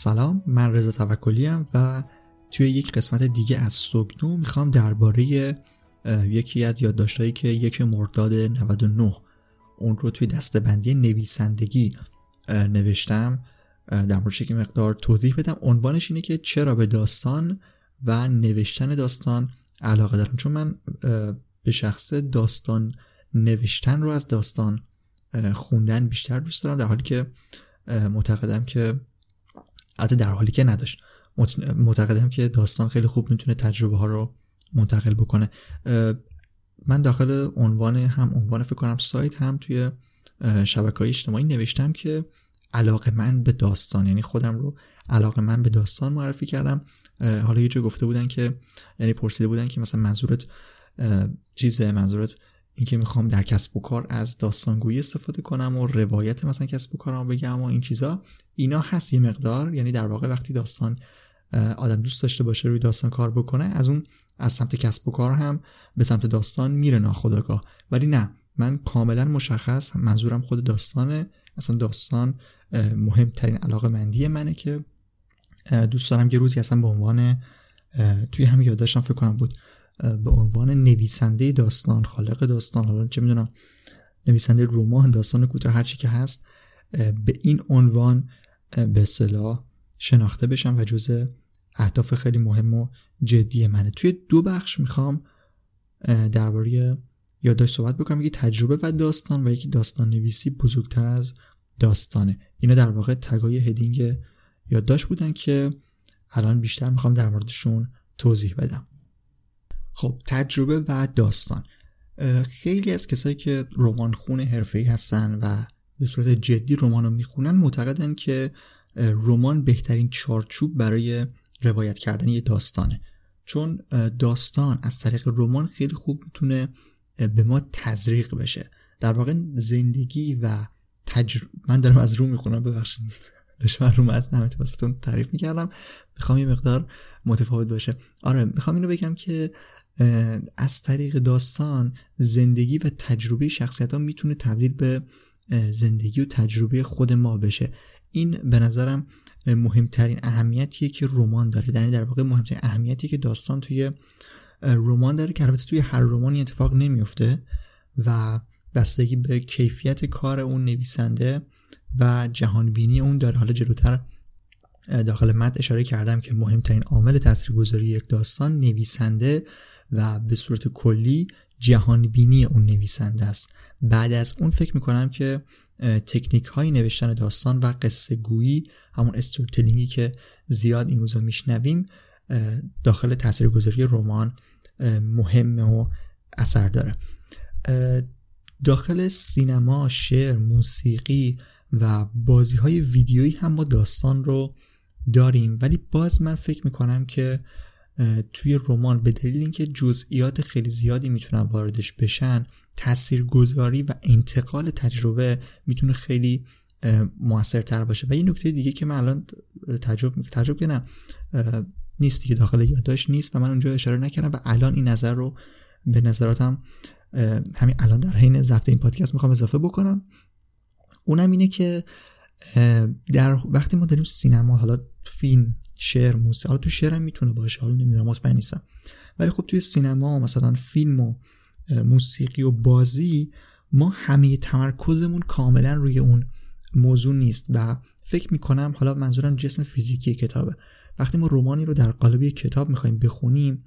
سلام من رضا توکلی ام و توی یک قسمت دیگه از سوگنو می‌خوام درباره یکی از یادداشتهایی که یک مرداد 99 اون رو توی دستبندی نویسندگی نوشتم. در مورد که مقدار توضیح بدم. عنوانش اینه که چرا به داستان و نوشتن داستان علاقه دارم. چون من به شخص داستان نوشتن رو از داستان خوندن بیشتر دوست دارم در حالی که معتقدم که حتی در حالی که نداشت. معتقدم که داستان خیلی خوب می‌تونه تجربه ها رو منتقل بکنه. من داخل عنوان هم عنوان فکر کنم سایت هم توی شبکه های اجتماعی نوشتم که علاقه من به داستان یعنی خودم رو علاقه من به داستان معرفی کردم. حالا یه جا گفته بودن که یعنی پرسیده بودن که مثلا منظورت چیزه؟ منظورت اینکه می‌خوام در کسب و کار از داستانگویی استفاده کنم و روایت مثلا کسب و کارم بگم و این چیزا اینا هست یه مقدار. یعنی در واقع وقتی داستان آدم دوست داشته باشه روی داستان کار بکنه از اون از سمت کسب و کار هم به سمت داستان میره ناخداگاه ولی نه من کاملا مشخص منظورم خود داستانه. اصلا داستان مهمترین علاقه مندی منه که دوست دارم یه روزی اصلا به عنوان توی هم یادداشتم فکر کنم بود. به عنوان نویسنده داستان خالق داستان حالا چه می‌دونم نویسنده رمان داستان کوتاه هر چی که هست به این عنوان به اصطلاح شناخته بشم و جزء اهداف خیلی مهم و جدی منه. توی دو بخش می‌خوام درباره یادداشت صحبت بکنم. یکی تجربه و داستان و یکی داستان نویسی بزرگتر از داستانه. اینا در واقع تگای هدینگ یادداشت بودن که الان بیشتر می‌خوام در موردشون توضیح بدم. خب تجربه و داستان. خیلی از کسایی که رمان خون حرفه‌ای هستن و به صورت جدی رمان رو می‌خونن معتقدن که رمان بهترین چارچوب برای روایت کردن یه داستانه. چون داستان از طریق رمان خیلی خوب می‌تونه به ما تزریق بشه. در واقع زندگی و تجر... من دارم از رو می‌خونم ببخشید. دشمن رو متن همه تو تعریف می‌کردم. می‌خوام یه مقدار متفاوت باشه. آره می‌خوام اینو بگم که از طریق داستان زندگی و تجربه شخصیت ها می‌تونه تبدیل به زندگی و تجربه خود ما بشه. این به نظرم مهمترین اهمیتیه که رمان داره. یعنی در واقع مهمترین اهمیتی که داستان توی رمان داره که البته توی هر رمانی اتفاق نمیفته و بستگی به کیفیت کار اون نویسنده و جهانبینی اون داره. حالا جلوتر داخل مد اشاره کردم که مهمترین عامل تاثیرگذاری یک داستان نویسنده و به صورت کلی جهانبینی اون نویسنده است. بعد از اون فکر می‌کنم که تکنیک های نوشتن داستان و قصه گویی همون استورتلینگی که زیاد این روزا میشنویم داخل تاثیرگذاری رمان مهمه و اثر داره. داخل سینما، شعر، موسیقی و بازی های ویدیویی هم ما داستان رو داریم. ولی باز من فکر می‌کنم که توی رمان به دلیل اینکه جزئیات خیلی زیادی می‌تونن واردش بشن تاثیرگذاری و انتقال تجربه می‌تونه خیلی موثرتر باشه. و این نکته دیگه که من الان تجربه تجربه کنم نیست دیگه داخل یادداشت نیست و من اونجا اشاره نکردم و الان این نظر رو به نظراتم همین الان در حین ضبط این پادکست می‌خوام اضافه بکنم. اونم اینه که در وقتی ما داریم سینما حالا فیلم شعر موسیقی. حالا تو شعر می‌تونه باشه حالا نمی‌دونم مطمئن نیستم ولی خب توی سینما مثلا فیلم و موسیقی و بازی ما همه تمرکزمون کاملا روی اون موضوع نیست و فکر می‌کنم حالا منظورم جسم فیزیکی کتابه. وقتی ما رومانی رو در قالب کتاب می‌خوایم بخونیم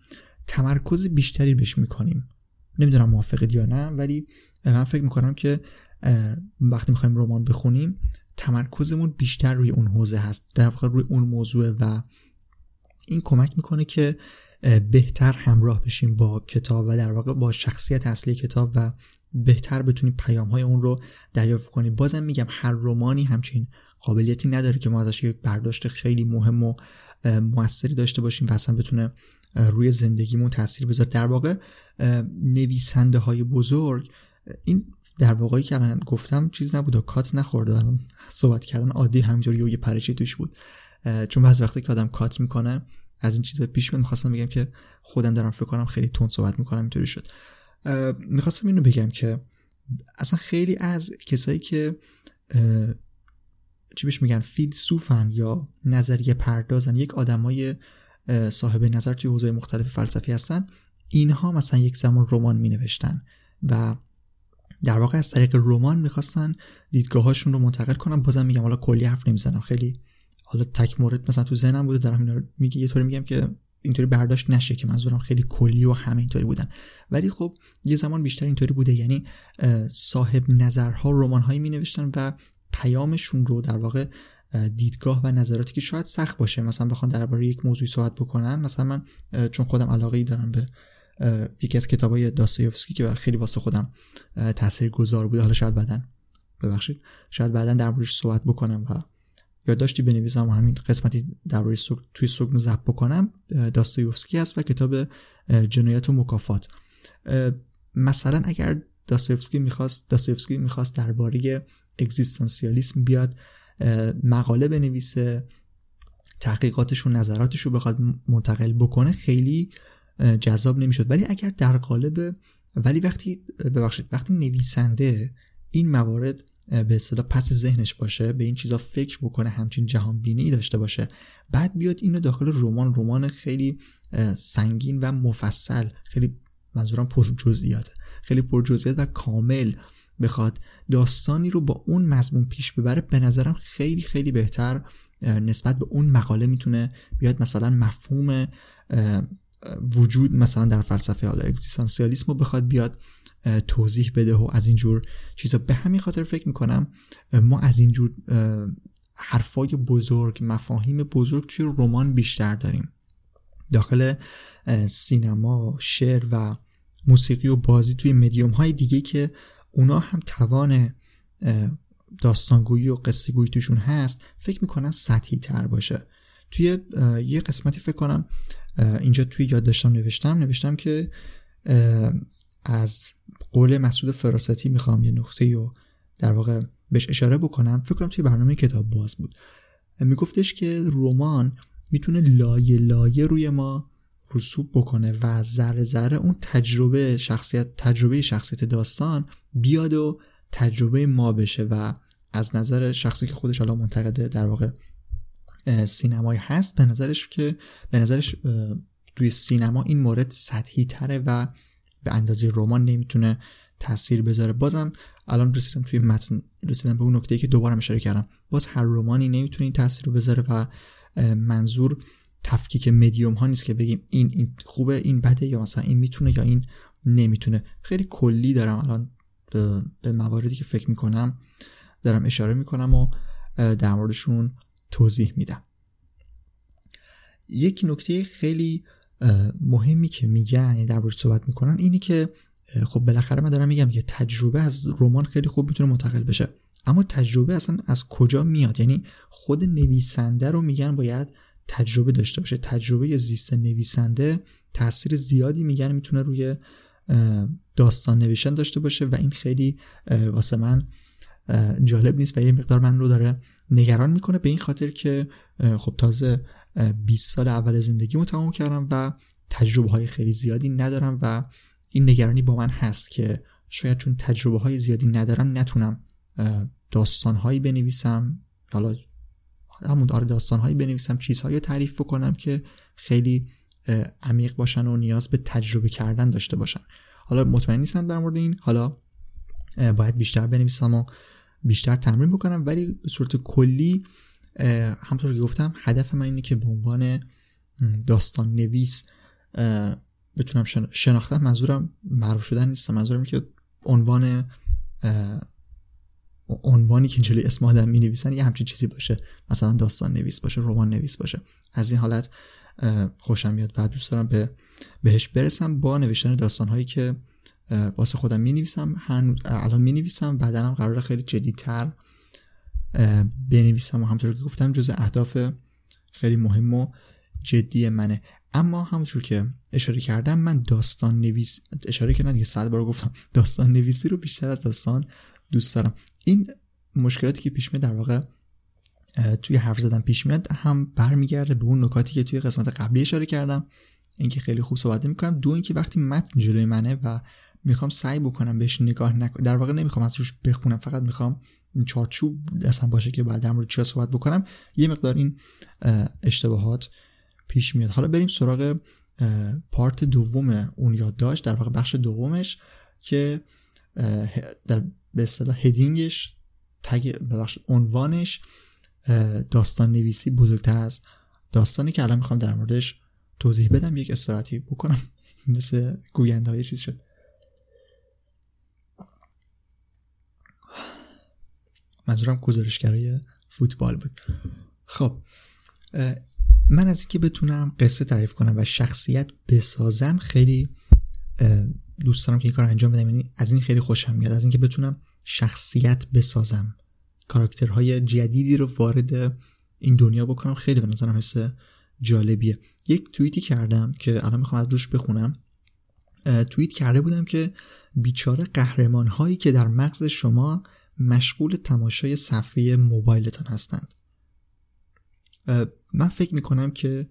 تمرکز بیشتری بهش می‌کنیم. نمی‌دونم موافقید یا نه ولی من فکر می‌کنم که وقتی می‌خوایم رمان بخونیم تمرکزمون بیشتر روی اون حوزه هست. در واقع روی اون موضوع و این کمک می‌کنه که بهتر همراه بشیم با کتاب و در واقع با شخصیت اصلی کتاب و بهتر بتونیم پیام های اون رو دریافت کنیم. بازم میگم هر رومانی همچین قابلیتی نداره که ما ازش یک برداشت خیلی مهم و موثری داشته باشیم و اصلا بتونه روی زندگیمون تاثیر بذاره. در واقع نویسنده های بزرگ این در واقعی که من گفتم چیز نبود و کات نخورده. صحبت کردن عادی همینجوری یه پرچی توش بود. چون بعضی وقتی که آدم کات می‌کنه از این چیزا پیش میاد. می‌خواستم بگم که خودم دارم فکر کنم خیلی تون صحبت می‌کنم اینطوری شد. می‌خواستم اینو بگم که اصلا خیلی از کسایی که چی بهش میگن فیلسوفن یا نظریه پردازن یک آدمای صاحب نظر توی حوزه مختلف فلسفی هستن اینها مثلا یک زمان رمان می نوشتن و در واقع از طریق رمان می‌خواستن دیدگاهاشون رو منتقل کنم بازم میگم حالا کلی حرف نمی‌زنم. خیلی حالا تک مورد مثلا تو ذهنم بوده. دارم اینا رو میگه یه طوری میگم که اینطوری برداشت نشه که منظورم خیلی کلی و همه اینطوری بودن. ولی خب یه زمان بیشتر اینطوری بوده. یعنی صاحب نظرها رمان هایی می نوشتن و پیامشون رو در واقع دیدگاه و نظراتی که شاید سخت باشه. مثلا بخوان درباره یک موضوعی صحبت بکنن. مثلا من چون خودم علاقه ای دارم به یکی از کتابای داستایوفسکی که خیلی واسه خودم تاثیر گذار بوده. حالا شاید بعدن ببخشید. شاید بعدا در موردش صحبت بکنم و یادداشتی بنویسم و همین قسمتی درباره سوگ توی سوگن ضبط بکنم. داستایوفسکی هست و کتاب جنایت و مکافات. مثلا اگر داستایوفسکی می‌خواست داستایوفسکی می‌خواست درباره اگزیستانسیالیسم بیاد مقاله بنویسه تحقیقاتش و نظراتش رو بخواد منتقل بکنه خیلی جذاب نمی‌شد. ولی اگر در قالب ولی وقتی ببخشید وقتی نویسنده این موارد به اصطلاح پس ذهنش باشه به این چیزا فکر بکنه همچین جهان بینی داشته باشه بعد بیاد اینو داخل رمان رمان خیلی سنگین و مفصل خیلی منظورم پر جزئیات خیلی پر جزئیات و کامل بخواد داستانی رو با اون مضمون پیش ببره به نظرم خیلی خیلی بهتر نسبت به اون مقاله می‌تونه بیاد. مثلا مفهوم وجود مثلا در فلسفه حالا اگزیستانسیالیسم رو بخواد بیاد توضیح بده و از اینجور چیزا. به همین خاطر فکر می‌کنم ما از اینجور حرفای بزرگ مفاهیم بزرگ توی رمان بیشتر داریم. داخل سینما شعر و موسیقی و بازی توی مدیوم های دیگه که اونا هم توان داستانگویی و قصه گویی توشون هست فکر می‌کنم سطحی تر باشه. توی یه قسمتی فکر کنم اینجا توی یاد داشتم نوشتم نوشتم که از قول مسعود فراستی می‌خوام یه نقطه رو در واقع بهش اشاره بکنم. فکر کنم توی برنامه کتاب باز بود. میگفتش که رمان می‌تونه لایه لایه روی ما رسوب بکنه و ذره ذره اون تجربه شخصیت تجربه شخصیت داستان بیاد و تجربه ما بشه و از نظر شخصی که خودش حالا منتقده در واقع سینمایی هست. به نظرش که به نظرش توی سینما این مورد سطحی تره و به اندازه رمان نمی‌تونه تاثیر بذاره. بازم الان رسیدم توی متن رسیدم به اون نکته که دوباره اشاره کردم. باز هر رمانی نمی‌تونه این تاثیر رو بذاره و منظور تفکیک مدیوم ها نیست که بگیم این, این خوبه این بده یا مثلا این می‌تونه یا این نمی‌تونه. خیلی کلی دارم الان به مواردی که فکر می‌کنم دارم اشاره می‌کنم و در موردشون توضیح میدم. یک نکته خیلی مهمی که میگن یعنی در صحبت می‌کنن اینی که خب بالاخره من دارم میگم که تجربه از رمان خیلی خوب می‌تونه منتقل بشه. اما تجربه اصلا از کجا میاد؟ یعنی خود نویسنده رو میگن باید تجربه داشته باشه. تجربه زیست نویسنده تاثیر زیادی میگن می‌تونه روی داستان نوشتن داشته باشه و این خیلی واسه من جالب نیست و یه مقدار من رو داره نگران می‌کنه به این خاطر که خب تازه 20 سال اول زندگیمو تمام کردم و تجربه های خیلی زیادی ندارم و این نگرانی با من هست که شاید چون تجربه های زیادی ندارم نتونم داستان هایی بنویسم. حالا همون داره داستان هایی بنویسم چیزهایی تعریف بکنم که خیلی عمیق باشن و نیاز به تجربه کردن داشته باشن. حالا مطمئن نیستم در مورد این. حالا باید بیشتر بنویسم و بیشتر تمرین بکنم ولی به صورت کلی همطور که گفتم هدف من اینه که به عنوان داستان نویس بتونم شناختم. منظورم معروف شدن نیست منظورم که عنوان عنوانی که جلوی اسم آدم می نویسن یه همچین چیزی باشه. مثلا داستان نویس باشه رمان نویس باشه. از این حالت خوشم میاد و دوست دارم به بهش برسم با نوشتن داستان هایی که واسه خودم می نویسم الان می نویسم بعدا هم قرار خیلی جدیتر بنویسم و همطور که گفتم جز اهداف خیلی مهم و جدی منه. اما همونطور که اشاره کردم من داستان نویس اشاره کردم دیگه صد بار گفتم داستان نویسی رو بیشتر از داستان دوست دارم. این مشکلاتی که پیش میاد در واقع توی حرف زدن پیش میاد هم برمیگرده به اون نکاتی که توی قسمت قبلی اشاره کردم. اینکه خیلی خوب صحبت می‌کنم دو اینکه وقتی متن جلوی منه و می‌خوام سعی بکنم بهش نگاه نکنم در واقع نمی‌خوام از روش بخونم فقط می‌خوام این چارچوب دستم باشه که بعد در مورد چی صحبت بکنم. یه مقدار این اشتباهات پیش میاد. حالا بریم سراغ پارت دوم اون یادداشت در واقع بخش دومش که در به اصطلاح هدینگش تگ ببخش عنوانش داستان نویسی بزرگتر از داستانی که الان می‌خوام در موردش توضیح بدم. یک استراتی بکنم. مثل گوینده های چیز شد. منظورم گزارشگرای فوتبال بود. خب من از اینکه بتونم قصه تعریف کنم و شخصیت بسازم خیلی دوست دارم که این کار انجام بدم. یعنی از این خیلی خوشم میاد از اینکه بتونم شخصیت بسازم. کاراکترهای جدیدی رو وارد این دنیا بکنم خیلی به نظرم حس جالبیه. یک توییتی کردم که الان می‌خوام از روش بخونم. توییت کرده بودم که بیچاره قهرمان هایی که در مغز شما مشغول تماشای صفحه موبایلتان هستند. من فکر می‌کنم که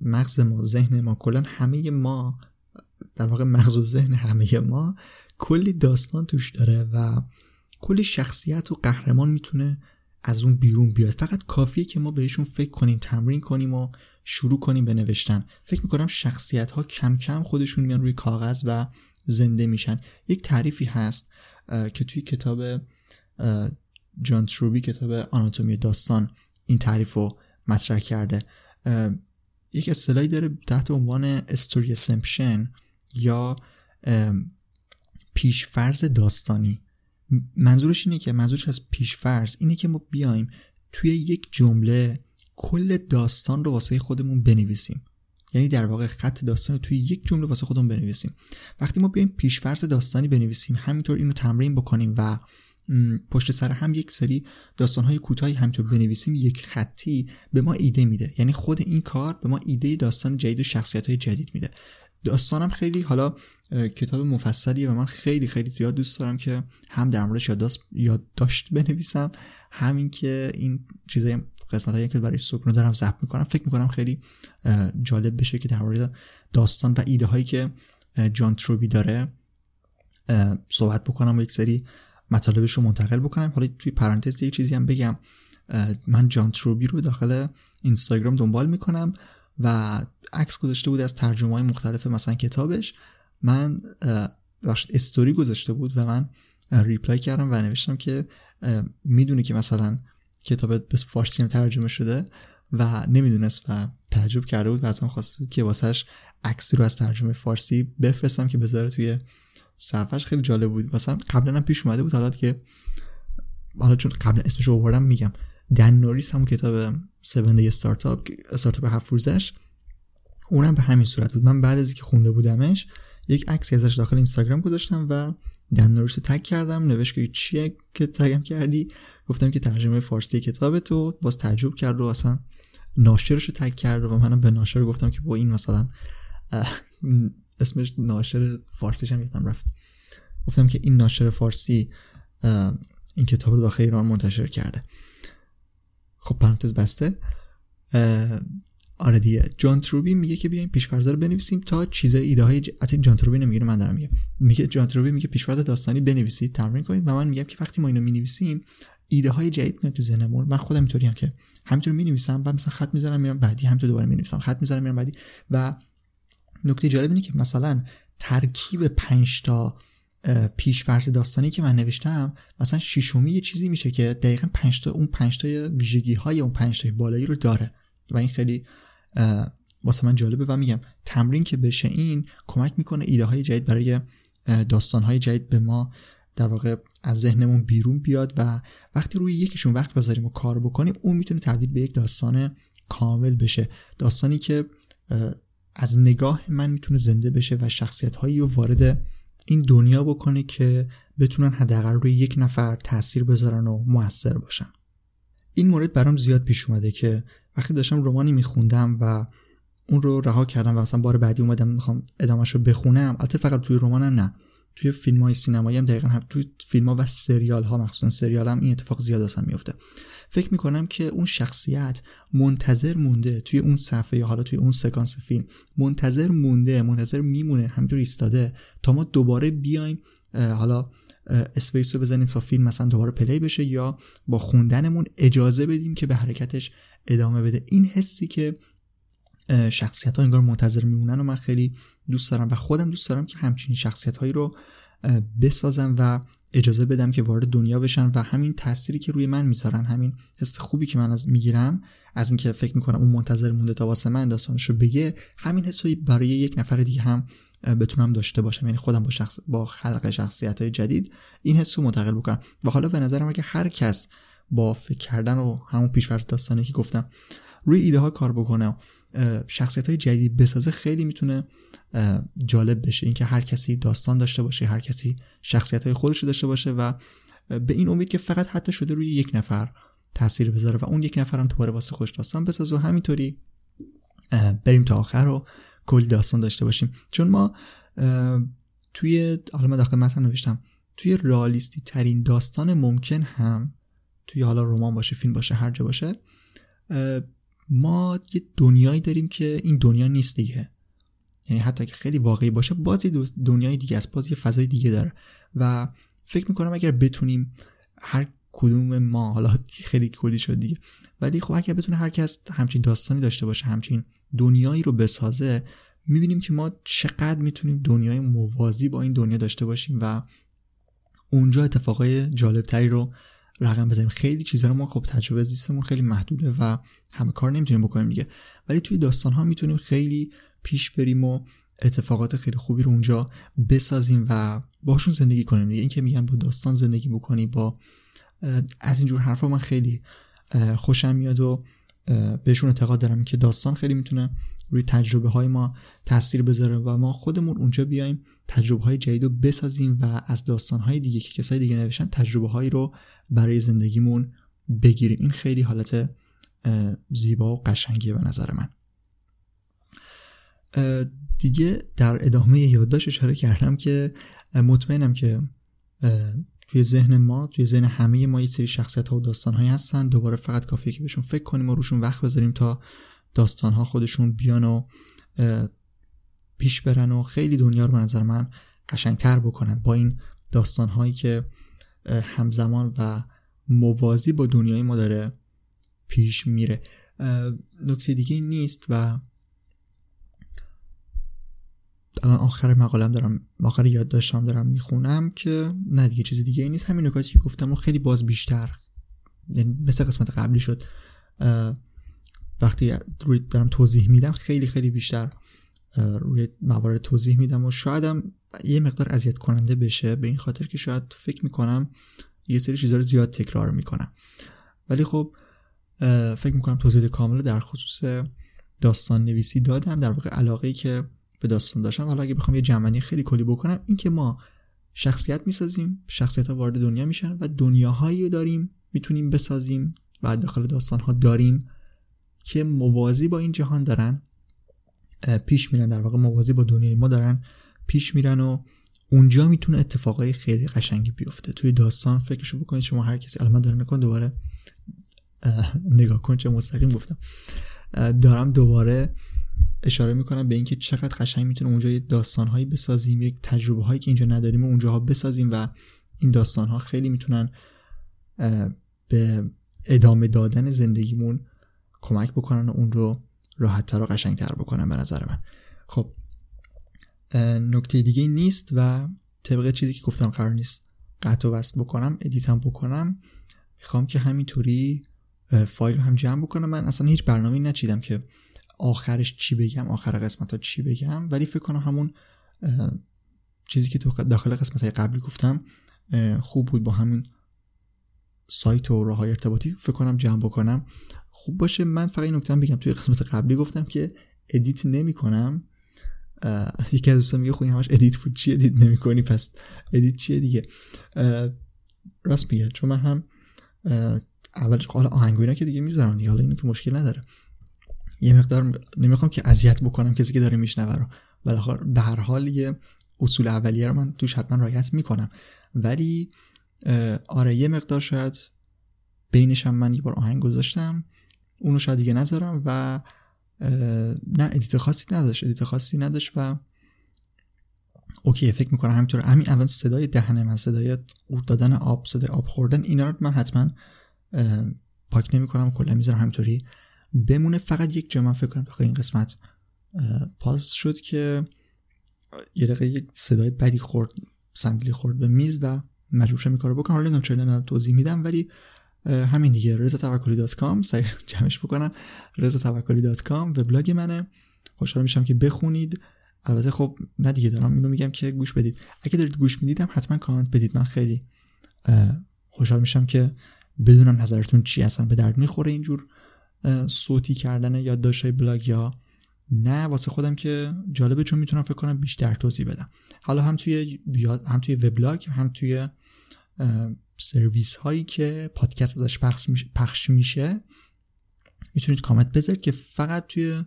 مغز ما ذهن ما کلا همه ما در واقع مغز و ذهن همه ما کلی داستان توش داره و کلی شخصیت و قهرمان می‌تونه از اون بیرون بیاد. فقط کافیه که ما بهشون فکر کنیم تمرین کنیم و شروع کنیم به نوشتن. فکر می‌کنم شخصیت ها کم کم خودشون میان روی کاغذ و زنده میشن. یک تعریفی هست. که توی کتاب جان تروبی کتاب آناتومی داستان این تعریف رو مطرح کرده. یک اصطلاحی داره تحت عنوان استوری سمپشن یا پیشفرز داستانی. منظورش اینه که منظورش از پیشفرز اینه که ما بیایم توی یک جمله کل داستان رو واسه خودمون بنویسیم. یعنی در واقع خط داستان رو توی یک جمله واسه خودمون بنویسیم. وقتی ما بیایم پیشفرز داستانی بنویسیم همینطور اینو تمرین بکنیم و پشت سر هم یک سری داستانهای کوتاهی همینطور بنویسیم یک خطی به ما ایده میده. یعنی خود این کار به ما ایده داستان جدید و شخصیت های جدید میده. داستانم خیلی حالا کتاب مفصلیه و من خیلی خیلی زیاد دوست دارم که هم در موردش یادداشت بنویسم همین که این چیزای قسمت هایی که برای سکون دارم ضبط می‌کنم فکر می‌کنم خیلی جالب بشه که در مورد داستان و ایده هایی که جان تروبی داره صحبت بکنم و یک سری مطالبش رو منتقل بکنم. حالا توی پرانتز یه چیزی هم بگم. من جان تروبی رو داخل اینستاگرام دنبال می‌کنم و عکس گذاشته بود از ترجمه های مختلف مثلا کتابش. من استوری گذاشته بود و من ریپلای کردم و نوشتم که می‌دونه که مثلا کتاب به فارسی هم ترجمه شده و نمی‌دونست و تعجب کرده بود و ازم خواسته بود که واسهش عکسی رو از ترجمه فارسی بفرستم که بذاره توی صفحش خیلی جالب بود. مثلا قبلا هم پیش اومده بود. حالا که حالا چون قبلا اسمش رو آوردم میگم. دن نوریس همون کتاب 7 دی استارتاپ استارتاپ هفت روزش. اونم به همین صورت بود. من بعد از اینکه خونده بودمش یک عکسی ازش داخل اینستاگرام گذاشتم و دن نوریس رو تگ کردم نوشت که چیه که تگم کردی؟ گفتم که ترجمه فارسی کتاب تو. باز تعجب کرد و اصلا ناشرش رو تگ کرد و منم به ناشر گفتم که با این مثلا اسمش ناشر فارسیش هم یادم رفت. گفتم که این ناشر فارسی این کتاب رو داخل ایران منتشر کرده. خب پرانتز بسته. آره دیگه. جان تروبی میگه که بیایم پیشفرض رو بنویسیم تا چیزای ایده های ج... جان تروبی نمیگه من دارم میگم. میگه جان تروبی میگه پیشفرض داستانی بنویسید تمرین کنید و من میگم که وقتی ما اینو می‌نویسیم ایده های جدید میاد تو ذهنمون. من خودم اینطوری هم که همینطور می‌نویسم بعد مثلا خط می‌ذارم میرم بعدی همینطور دوباره می‌نویسم خط می‌ذارم میرم بعدی. و نکته جالب اینه که مثلا ترکیب 5 تا پیش داستانی که من نوشتم مثلا ششمی یه چیزی میشه که دقیقا 5 تا اون 5 تا ویژگی های اون 5 تا بالایی رو داره. و این خیلی واسه من جالبه و میگم تمرین که بشه این کمک می‌کنه ایده های جدید برای داستان های جدید به ما در واقع از ذهنمون بیرون بیاد و وقتی روی یکیشون وقت بذاریم و کار بکنیم اون می‌تونه تبدیل به یک داستان کامل بشه. داستانی که از نگاه من می‌تونه زنده بشه و شخصیت هایی رو وارد این دنیا بکنه که بتونن حداقل روی یک نفر تاثیر بذارن و موثر باشن. این مورد برام زیاد پیش اومده که وقتی داشتم رومانی میخوندم و اون رو رها کردم و مثلا بار بعدی اومدم می‌خوام ادامهش رو بخونم البته فقط توی رمانم نه توی فیلم های سینمایی هم دقیقا هم توی فیلم ها و سریال ها مخصوصا سریال هم این اتفاق زیاد اصلا میفته فکر می‌کنم که اون شخصیت منتظر مونده توی اون صفحه یا حالا توی اون سکانس فیلم منتظر مونده منتظر میمونه همینطور ایستاده تا ما دوباره بیایم حالا space رو بزنیم تا فیلم مثلا دوباره play بشه یا با خوندنمون اجازه بدیم که به حرکتش ادامه بده. این حسی که شخصیت ها انگار منتظر میمونن و من خیلی دوست دارم و خودم دوست دارم که همچین شخصیت هایی رو بسازم و اجازه بدم که وارد دنیا بشن و همین تأثیری که روی من می‌ذارن همین حس خوبی که من از می‌گیرم از اینکه فکر می‌کنم اون منتظر مونده تا واسه من داستانش رو بگه همین حسایی برای یک نفر دیگه هم بتونم داشته باشم. یعنی خودم با شخص با خلق شخصیت های جدید این حس رو منتقل بکنم. و حالا به نظرم اگه هر کس با فکر کردن و همون پیشورز داستانی که گفتم روی ایده ها کار بکنه شخصیت های جدید بسازه خیلی می‌تونه جالب بشه. اینکه هر کسی داستان داشته باشه هر کسی شخصیت های خودش داشته باشه و به این امید که فقط حتی شده روی یک نفر تاثیر بذاره و اون یک نفر هم دوباره واسه خوش داستان بسازه و همینطوری بریم تا آخر رو کلی داستان داشته باشیم. چون ما توی حالا من داخل متن نوشتم توی رالیستی ترین داستان ممکن هم توی حالا رمان باشه فیلم باشه هر جا باشه ما یه دنیایی داریم که این دنیا نیست دیگه. یعنی حتی که خیلی واقعی باشه باز یه دنیای دیگه است باز یه فضای دیگه داره. و فکر می‌کنم اگر بتونیم هر کدوم ما حالا خیلی کلی شد دیگه ولی خب اگر بتونه هر کس همچین داستانی داشته باشه همچین دنیایی رو بسازه می‌بینیم که ما چقدر می‌تونیم دنیای موازی با این دنیا داشته باشیم و اونجا اتفاقای جالبتری رو رقم بزنیم. خیلی چیزا رو ما خب تجربه زیستمون خیلی محدوده و همه کار نمی‌تونیم بکنیم دیگه. ولی توی داستان ها می‌تونیم خیلی پیش بریم و اتفاقات خیلی خوبی رو اونجا بسازیم و باشون زندگی کنیم دیگه. این که میگن با داستان زندگی بکنی با از اینجور حرفا من خیلی خوشم میاد و بهشون اعتقاد دارم که داستان خیلی می‌تونه روی تجربه های ما تاثیر بذاره و ما خودمون اونجا بیایم تجربه های جدید رو بسازیم و از داستان های دیگه که کسای دیگه نوشتن تجربه هایی رو برای زندگیمون بگیریم. این خیلی حالت زیبا و قشنگیه به نظر من. دیگه در ادامه یادداشت اشاره کردم که مطمئنم که توی ذهن ما توی ذهن همه ما یه سری شخصیت ها و داستان هایی هستن. دوباره فقط کافیه که بهشون فکر کنیم و روشون وقت بذاریم تا داستان ها خودشون بیان و پیش برن و خیلی دنیا رو به نظر من قشنگتر بکنن. با این داستان هایی که همزمان و موازی با دنیای ما داره پیش میره. نکته دیگه نیست و الان آخر مقالم دارم آخر یاد داشتم دارم می‌خونم که نه دیگه چیز دیگه نیست. همین نکاتی که گفتم و خیلی باز بیشتر یعنی مثل قسمت قبلی شد. وقتی روی دارم توضیح میدم خیلی خیلی بیشتر روی موارد توضیح میدم و شایدم یه مقدار اذیت کننده بشه به این خاطر که شاید فکر می‌کنم یه سری چیزا رو زیاد تکرار می‌کنم. ولی خب فکر می‌کنم توضیح کامل در خصوص داستان نویسی دادم در واقع علاقه ای که به داستان داشتم. حالا اگه بخوام یه جمعنی خیلی کلی بکنم این که ما شخصیت می‌سازیم شخصیت ها وارد دنیا میشن و دنیاهایی داریم می‌تونیم بسازیم و داخل داستان ها داریم. که موازی با این جهان دارن پیش میرن در واقع موازی با دنیای ما دارن پیش میرن و اونجا می‌تونه اتفاقای خیلی قشنگی بیفته. توی داستان فکرشو بکنید شما هر کسی الان من دارم می‌کنم دوباره نگاه کن چه مستقیم گفتم. دارم دوباره اشاره می‌کنم به اینکه چقدر قشنگ می‌تونه اونجا یه داستانهایی بسازیم یک تجربه هایی که اینجا نداریم و اونجاها بسازیم و این داستان ها خیلی می‌تونن به ادامه دادن زندگیمون کمک بکنن و اون رو راحتتر و قشنگتر بکنن به نظر من. خب نکته دیگه نیست و طبق چیزی که گفتم قرار نیست قطع و وصل بکنم ادیتم بکنم. می‌خوام که همینطوری فایل رو هم جمع بکنم. من اصلا هیچ برنامه نچیدم که آخرش چی بگم آخر قسمت ها چی بگم. ولی فکر کنم همون چیزی که تو داخل قسمت های قبلی گفتم خوب بود با همون سایت و راه های ارتباطی فکر کنم جمع بکنم. خوب باشه. من فقط این نکته بگم. توی قسمت قبلی گفتم که edit نمی کنم یکی از دوستان میگه خب همش edit بود. چی edit نمی کنی پس edit چیه دیگه؟ راست میگه. چون من هم اول حالا آهنگ و اینا که دیگه می‌ذارم دیگه. حالا اینو که مشکل نداره. یه مقدار نمی‌خوام که اذیت بکنم کسی که داره میشنوه رو. ولی به هر حال یه اصول اولیه رو من توش حتما رعایت می‌کنم. ولی آره یه مقدار شاید بینش هم من یه بار آهنگ گذاشتم. اونو شاید دیگه نذارم و نه edit خاصی نداشت edit خاصی نداشت و OK فکر می‌کنم همینطور. همین الان صدای دهنه من صدای قورت دادن آب صدای آب خوردن اینا رو من حتما پاک نمی‌کنم کلا می‌ذارم همینطوری. بمونه فقط یک جا من فکر کنم این قسمت pause شد که یه دقیقه یک صدای بدی خورد صندلی خورد به میز و مجبور شدم کارو بکنم. حالا نمی‌دونم چرا توضیح میدم ولی همین دیگه رضا توکلی dot com سریع جمعش بکنم. رضا توکلی dot com وبلاگ منه. خوشحال میشم که بخونید. البته خب نه دیگه دارم اینو میگم که گوش بدید. اگه دارید گوش می‌دیدم حتما کامنت بدید. من خیلی خوشحال میشم که بدونم نظرتون چی اصلا به درد می‌خوره اینجور صوتی کردن یا داشتن بلاگ یا نه. واسه خودم که جالبه چون می‌تونم فکر کنم بیشتر توضیح بدم. حالا هم توی هم توی وبلاگ هم توی سرویس هایی که پادکست ازش پخش میشه می‌تونید کامنت بذارید که فقط توی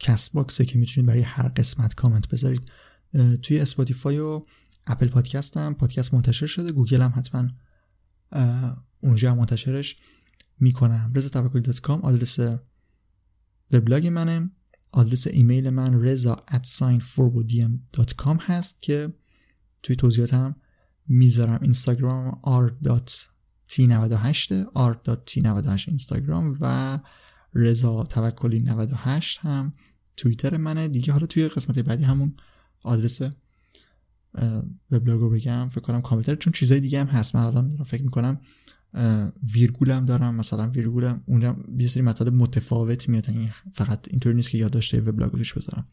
Castbox ه که می‌تونید برای هر قسمت کامنت بذارید. توی Spotify و Apple Podcast هم پادکست منتشر شده گوگل هم حتما اونجا هم منتشرش می‌کنم. رضا توکلی dot com آدرس وبلاگ منه. آدرس ایمیل من رضا com هست که توی توضیحاتم می‌ذارم اینستاگرام r.t98 r.t98 اینستاگرام و رضا توکلی 98 هم توییتر منه. دیگه حالا توی قسمت بعدی همون آدرس وبلاگو بگم. فکر کنم کاملتر چون چیزای دیگه هم هست. من الان فکر می‌کنم ویرگولم دارم. مثلا ویرگولم اونجا یه سری مطالب متفاوت میاد. یعنی فقط اینطوری نیست که یادداشت وبلاگ روش بذارم.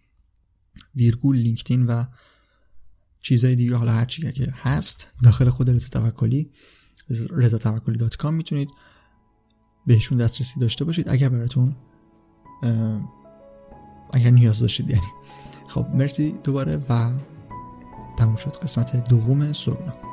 ویرگول لینکدین و چیزای دیگه حالا هر چی که هست داخل خود رضا توکلی رضا توکلی dot com می‌تونید بهشون دسترسی داشته باشید. اگر براتون اگر نیاز داشتید یعنی. خب مرسی دوباره و تموم شد قسمت دوم سورنا